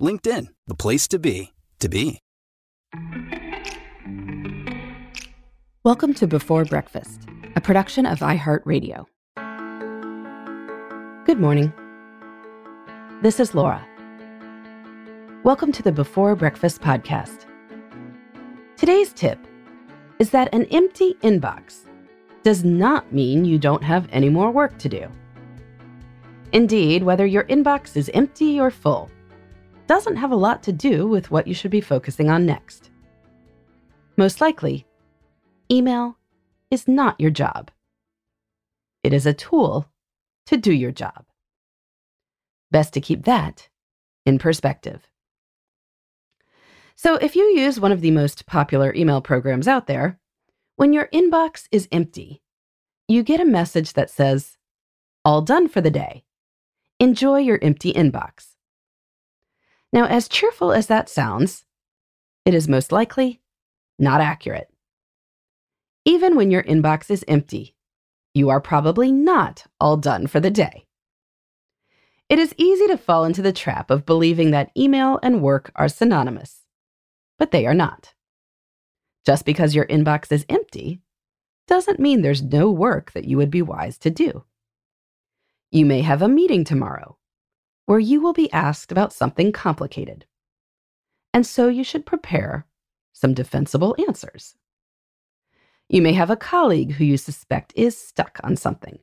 LinkedIn, the place to be, to be. Welcome to Before Breakfast, a production of iHeartRadio. Good morning. This is Laura. Welcome to the Before Breakfast podcast. Today's tip is that an empty inbox does not mean you don't have any more work to do. Indeed, whether your inbox is empty or full doesn't have a lot to do with what you should be focusing on next. Most likely, email is not your job. It is a tool to do your job. Best to keep that in perspective. So, if you use one of the most popular email programs out there, when your inbox is empty, you get a message that says, All done for the day. Enjoy your empty inbox. Now, as cheerful as that sounds, it is most likely not accurate. Even when your inbox is empty, you are probably not all done for the day. It is easy to fall into the trap of believing that email and work are synonymous, but they are not. Just because your inbox is empty doesn't mean there's no work that you would be wise to do. You may have a meeting tomorrow where you will be asked about something complicated, and so you should prepare some defensible answers. You may have a colleague who you suspect is stuck on something.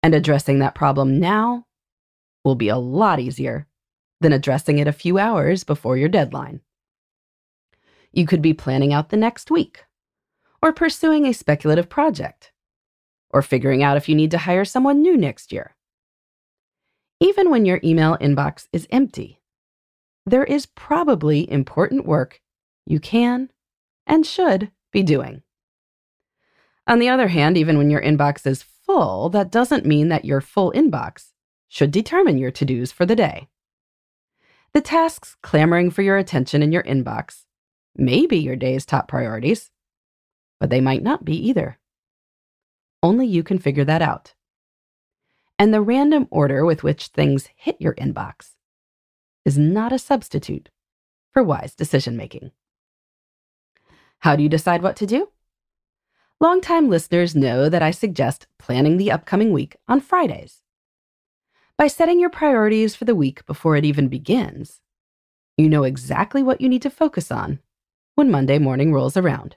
And addressing that problem now will be a lot easier than addressing it a few hours before your deadline. You could be planning out the next week, or pursuing a speculative project, or figuring out if you need to hire someone new next year. Even when your email inbox is empty, there is probably important work you can and should be doing. On the other hand, even when your inbox is full, that doesn't mean that your full inbox should determine your to dos for the day. The tasks clamoring for your attention in your inbox may be your day's top priorities, but they might not be either. Only you can figure that out. And the random order with which things hit your inbox is not a substitute for wise decision making. How do you decide what to do? Longtime listeners know that I suggest planning the upcoming week on Fridays. By setting your priorities for the week before it even begins, you know exactly what you need to focus on when Monday morning rolls around.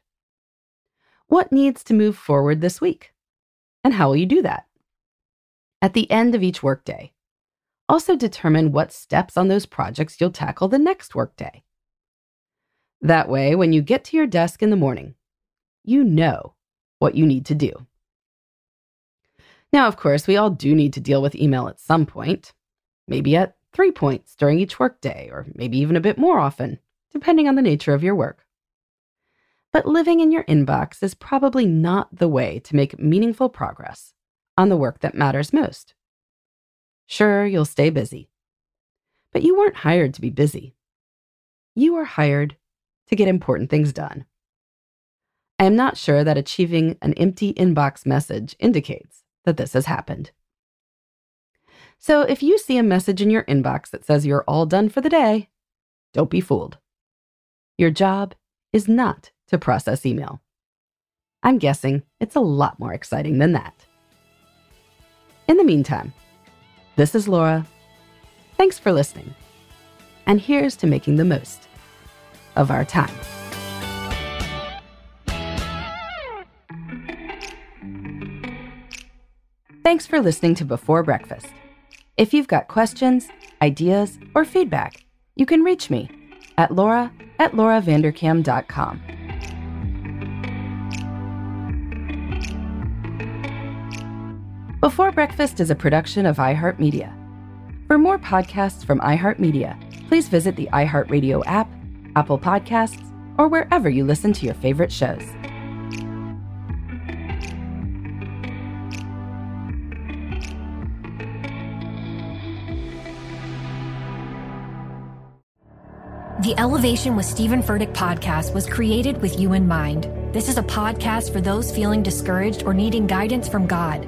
What needs to move forward this week? And how will you do that? At the end of each workday, also determine what steps on those projects you'll tackle the next workday. That way, when you get to your desk in the morning, you know what you need to do. Now, of course, we all do need to deal with email at some point, maybe at three points during each workday, or maybe even a bit more often, depending on the nature of your work. But living in your inbox is probably not the way to make meaningful progress on the work that matters most. Sure, you'll stay busy, but you weren't hired to be busy. You were hired to get important things done. I am not sure that achieving an empty inbox message indicates that this has happened. So if you see a message in your inbox that says you're all done for the day, don't be fooled. Your job is not to process email. I'm guessing it's a lot more exciting than that. In the meantime, this is Laura. Thanks for listening. And here's to making the most of our time. Thanks for listening to Before Breakfast. If you've got questions, ideas, or feedback, you can reach me at laura at lauravanderkam.com. Before Breakfast is a production of iHeartMedia. For more podcasts from iHeartMedia, please visit the iHeartRadio app, Apple Podcasts, or wherever you listen to your favorite shows. The Elevation with Stephen Furtick podcast was created with you in mind. This is a podcast for those feeling discouraged or needing guidance from God.